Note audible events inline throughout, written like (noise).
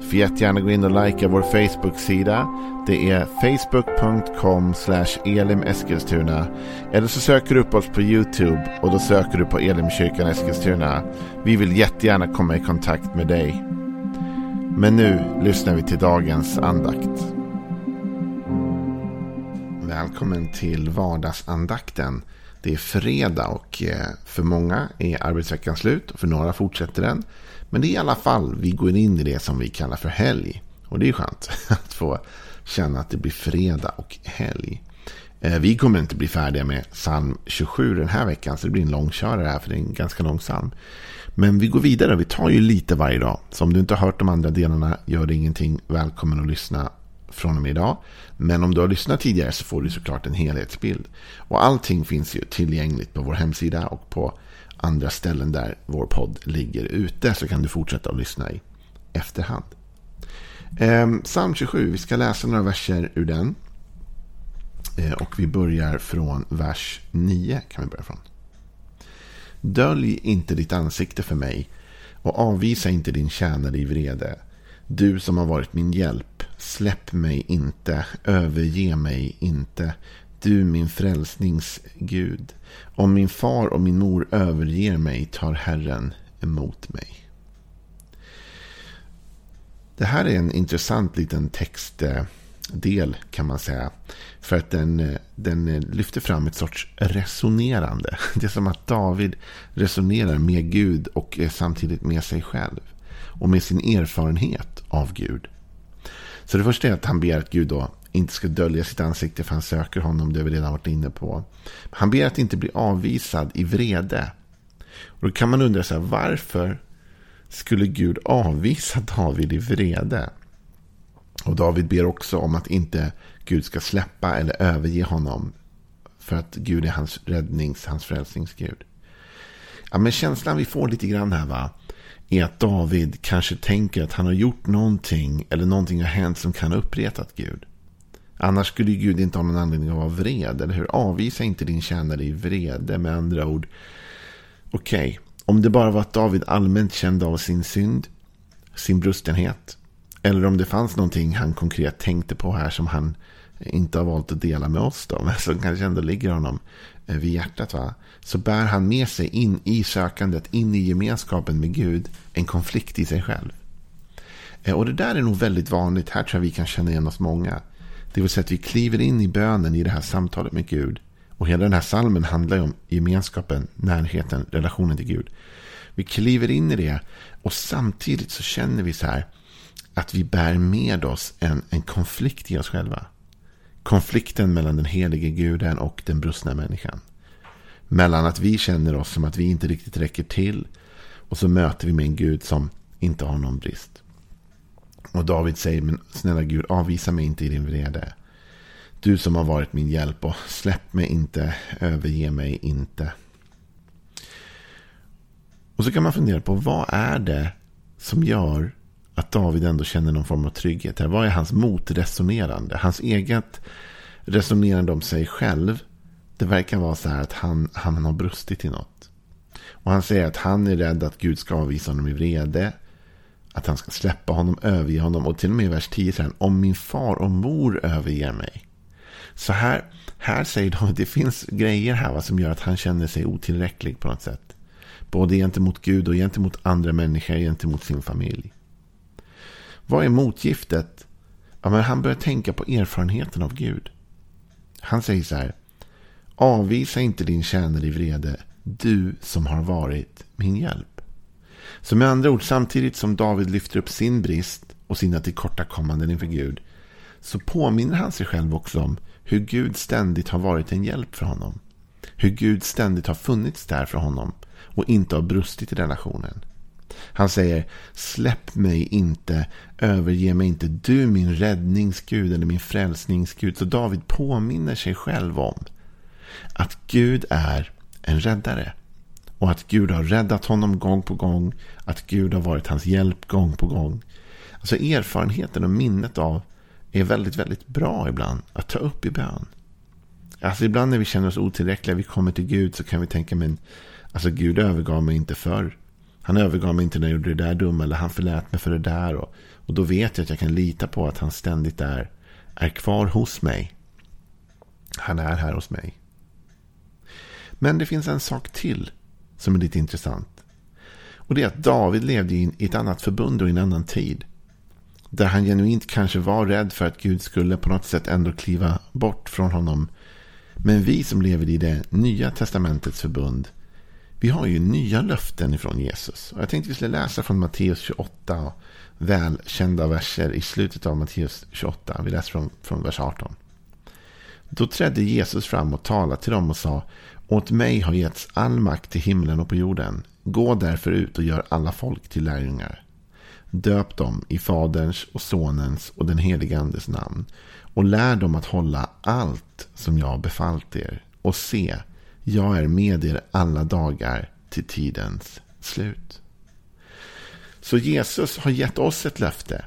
Du får jättegärna gå in och likea vår Facebook-sida. Det är facebook.com elimeskilstuna. Eller så söker du upp oss på YouTube och då söker du på Elimkyrkan Eskilstuna. Vi vill jättegärna komma i kontakt med dig. Men nu lyssnar vi till dagens andakt. Välkommen till vardagsandakten. Det är fredag och eh, för många är arbetsveckan slut och för några fortsätter den. Men det är i alla fall, vi går in i det som vi kallar för helg. Och det är skönt (laughs) att få känna att det blir fredag och helg. Eh, vi kommer inte bli färdiga med psalm 27 den här veckan, så det blir en långkörare här, för det är en ganska lång psalm. Men vi går vidare, vi tar ju lite varje dag. Så om du inte har hört de andra delarna, gör det ingenting. Välkommen att lyssna från och med idag. Men om du har lyssnat tidigare så får du såklart en helhetsbild. Och allting finns ju tillgängligt på vår hemsida och på andra ställen där vår podd ligger ute. Så kan du fortsätta att lyssna i efterhand. Ehm, Psalm 27, vi ska läsa några verser ur den. Ehm, och vi börjar från vers 9. kan vi börja från. Dölj inte ditt ansikte för mig och avvisa inte din tjänare i vrede. Du som har varit min hjälp, släpp mig inte, överge mig inte. Du min frälsningsgud. Om min far och min mor överger mig tar Herren emot mig. Det här är en intressant liten textdel kan man säga. För att den, den lyfter fram ett sorts resonerande. (laughs) Det är som att David resonerar med Gud och samtidigt med sig själv. Och med sin erfarenhet av Gud. Så det första är att han ber att Gud då inte ska dölja sitt ansikte för han söker honom. Det har vi redan varit inne på. Han ber att inte bli avvisad i vrede. Och då kan man undra så här, varför skulle Gud avvisa David i vrede? Och David ber också om att inte Gud ska släppa eller överge honom. För att Gud är hans räddnings, hans frälsningsgud. Ja, men känslan vi får lite grann här va. Är att David kanske tänker att han har gjort någonting. Eller någonting har hänt som kan ha uppretat Gud. Annars skulle Gud inte ha någon anledning att vara vred. Eller hur? Avvisa inte din tjänare i vrede. Med andra ord. Okej. Okay. Om det bara var att David allmänt kände av sin synd. Sin brustenhet. Eller om det fanns någonting han konkret tänkte på här som han inte har valt att dela med oss. Då, (laughs) men som kanske ändå ligger honom eh, vid hjärtat. Va? Så bär han med sig in i sökandet, in i gemenskapen med Gud, en konflikt i sig själv. Eh, och det där är nog väldigt vanligt. Här tror jag vi kan känna igen oss många. Det vill säga att vi kliver in i bönen i det här samtalet med Gud. Och hela den här salmen handlar ju om gemenskapen, närheten, relationen till Gud. Vi kliver in i det och samtidigt så känner vi så här att vi bär med oss en, en konflikt i oss själva. Konflikten mellan den helige guden och den brustna människan. Mellan att vi känner oss som att vi inte riktigt räcker till och så möter vi med en Gud som inte har någon brist. Och David säger, men snälla Gud, avvisa mig inte i din vrede. Du som har varit min hjälp och släpp mig inte, överge mig inte. Och så kan man fundera på vad är det som gör att David ändå känner någon form av trygghet här. Vad är hans motresonerande? Hans eget resonerande om sig själv. Det verkar vara så här att han, han har brustit i något. Och han säger att han är rädd att Gud ska avvisa honom i vrede. Att han ska släppa honom, överge honom. Och till och med i vers 10 säger han, om min far och mor överger mig. Så här, här säger de att det finns grejer här va, som gör att han känner sig otillräcklig på något sätt. Både gentemot Gud och gentemot andra människor, gentemot sin familj. Vad är motgiftet? Ja, men han börjar tänka på erfarenheten av Gud. Han säger så här. Avvisa inte din tjänare i vrede, du som har varit min hjälp. Så med andra ord, samtidigt som David lyfter upp sin brist och sina tillkortakommanden inför Gud, så påminner han sig själv också om hur Gud ständigt har varit en hjälp för honom. Hur Gud ständigt har funnits där för honom och inte har brustit i relationen. Han säger släpp mig inte, överge mig inte, du min räddningsgud eller min frälsningsgud. Så David påminner sig själv om att Gud är en räddare. Och att Gud har räddat honom gång på gång. Att Gud har varit hans hjälp gång på gång. Alltså erfarenheten och minnet av är väldigt, väldigt bra ibland att ta upp i bön. Alltså ibland när vi känner oss otillräckliga, vi kommer till Gud så kan vi tänka men alltså Gud övergav mig inte förr. Han övergav mig inte när jag gjorde det där dumma eller han förlät mig för det där. Och, och då vet jag att jag kan lita på att han ständigt är, är kvar hos mig. Han är här hos mig. Men det finns en sak till som är lite intressant. Och det är att David levde i ett annat förbund och i en annan tid. Där han genuint kanske var rädd för att Gud skulle på något sätt ändå kliva bort från honom. Men vi som lever i det nya testamentets förbund. Vi har ju nya löften ifrån Jesus. Och jag tänkte vi skulle läsa från Matteus 28. Välkända verser i slutet av Matteus 28. Vi läser från, från vers 18. Då trädde Jesus fram och talade till dem och sa Åt mig har getts all makt till himlen och på jorden. Gå därför ut och gör alla folk till lärjungar. Döp dem i Faderns och Sonens och den helige Andes namn. Och lär dem att hålla allt som jag befallt er. Och se, jag är med er alla dagar till tidens slut. Så Jesus har gett oss ett löfte.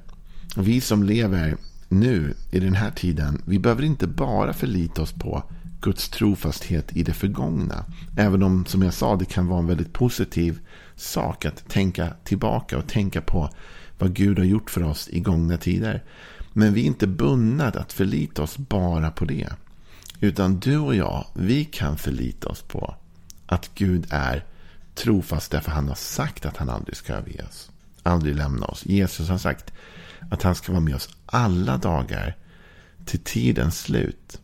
Vi som lever nu i den här tiden, vi behöver inte bara förlita oss på Guds trofasthet i det förgångna. Även om, som jag sa, det kan vara en väldigt positiv sak att tänka tillbaka och tänka på vad Gud har gjort för oss i gångna tider. Men vi är inte bundna att förlita oss bara på det. Utan du och jag, vi kan förlita oss på att Gud är trofast därför han har sagt att han aldrig ska överge oss. Aldrig lämna oss. Jesus har sagt att han ska vara med oss alla dagar till tidens slut.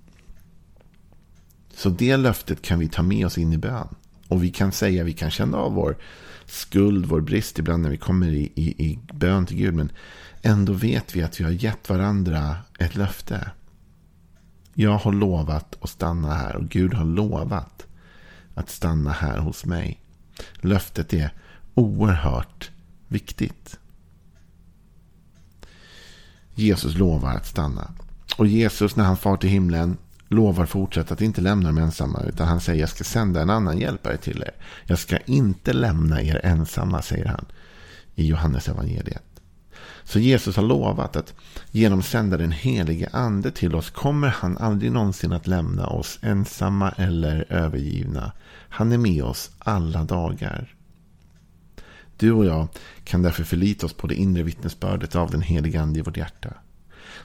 Så det löftet kan vi ta med oss in i bön. Och vi kan säga, vi kan känna av vår skuld, vår brist ibland när vi kommer i, i, i bön till Gud. Men ändå vet vi att vi har gett varandra ett löfte. Jag har lovat att stanna här och Gud har lovat att stanna här hos mig. Löftet är oerhört viktigt. Jesus lovar att stanna. Och Jesus när han far till himlen lovar fortsatt att inte lämna dem ensamma. Utan han säger jag ska sända en annan hjälpare till er. Jag ska inte lämna er ensamma, säger han i Johannes evangeliet. Så Jesus har lovat att genom sända den helige ande till oss kommer han aldrig någonsin att lämna oss ensamma eller övergivna. Han är med oss alla dagar. Du och jag kan därför förlita oss på det inre vittnesbördet av den helige ande i vårt hjärta.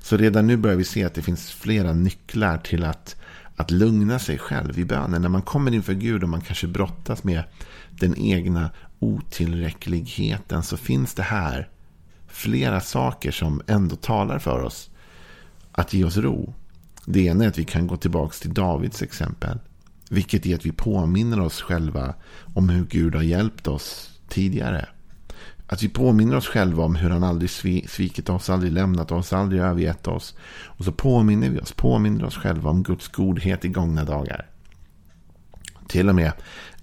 Så redan nu börjar vi se att det finns flera nycklar till att, att lugna sig själv i bönen. När man kommer inför Gud och man kanske brottas med den egna otillräckligheten så finns det här flera saker som ändå talar för oss att ge oss ro. Det ena är att vi kan gå tillbaka till Davids exempel. Vilket är att vi påminner oss själva om hur Gud har hjälpt oss tidigare. Att vi påminner oss själva om hur han aldrig svikit oss, aldrig lämnat oss, aldrig övergett oss. Och så påminner vi oss, påminner oss själva om Guds godhet i gångna dagar. Till och med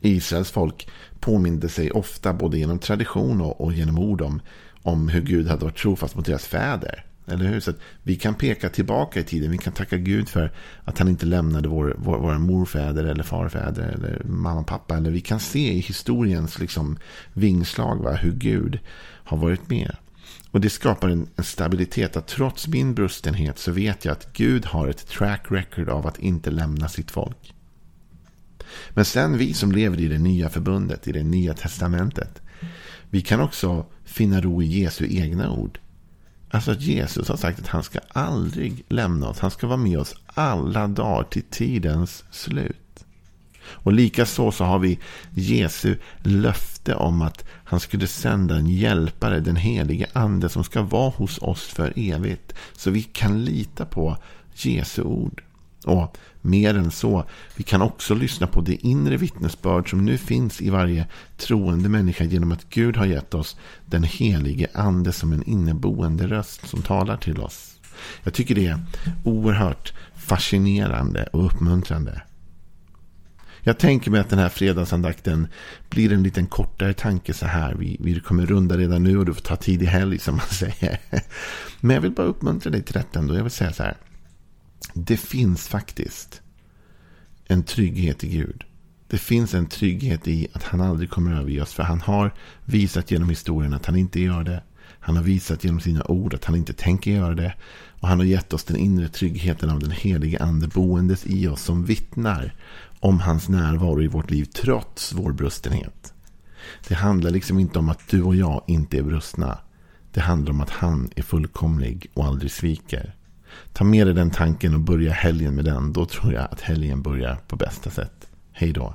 Israels folk påminde sig ofta både genom tradition och, och genom ord om, om hur Gud hade varit trofast mot deras fäder. Eller hur? Så vi kan peka tillbaka i tiden. Vi kan tacka Gud för att han inte lämnade vår, vår, våra morfäder eller farfäder eller mamma och pappa. Eller vi kan se i historiens liksom, vingslag va, hur Gud har varit med. Och det skapar en, en, stabilitet att trots min brustenhet så vet jag att Gud har ett track record av att inte lämna sitt folk. Men sen vi som lever i det nya förbundet, i det nya testamentet. Vi kan också finna ro i Jesu egna ord. Alltså att Jesus har sagt att han ska aldrig lämna oss. Han ska vara med oss alla dagar till tidens slut. Och likaså så har vi Jesu löfte om att han skulle sända en hjälpare, den helige ande som ska vara hos oss för evigt. Så vi kan lita på Jesu ord. Och mer än så, vi kan också lyssna på det inre vittnesbörd som nu finns i varje troende människa genom att Gud har gett oss den helige ande som en inneboende röst som talar till oss. Jag tycker det är oerhört fascinerande och uppmuntrande. Jag tänker mig att den här fredagsandakten blir en liten kortare tanke så här. Vi, vi kommer runda redan nu och du får ta tid i helg som man (laughs) säger. Men jag vill bara uppmuntra dig till detta ändå. Jag vill säga så här. Det finns faktiskt en trygghet i Gud. Det finns en trygghet i att han aldrig kommer överge oss. För han har visat genom historien att han inte gör det. Han har visat genom sina ord att han inte tänker göra det. Och han har gett oss den inre tryggheten av den helige ande boendes i oss som vittnar om hans närvaro i vårt liv trots vår brustenhet. Det handlar liksom inte om att du och jag inte är brustna. Det handlar om att han är fullkomlig och aldrig sviker. Ta med dig den tanken och börja helgen med den. Då tror jag att helgen börjar på bästa sätt. Hej då.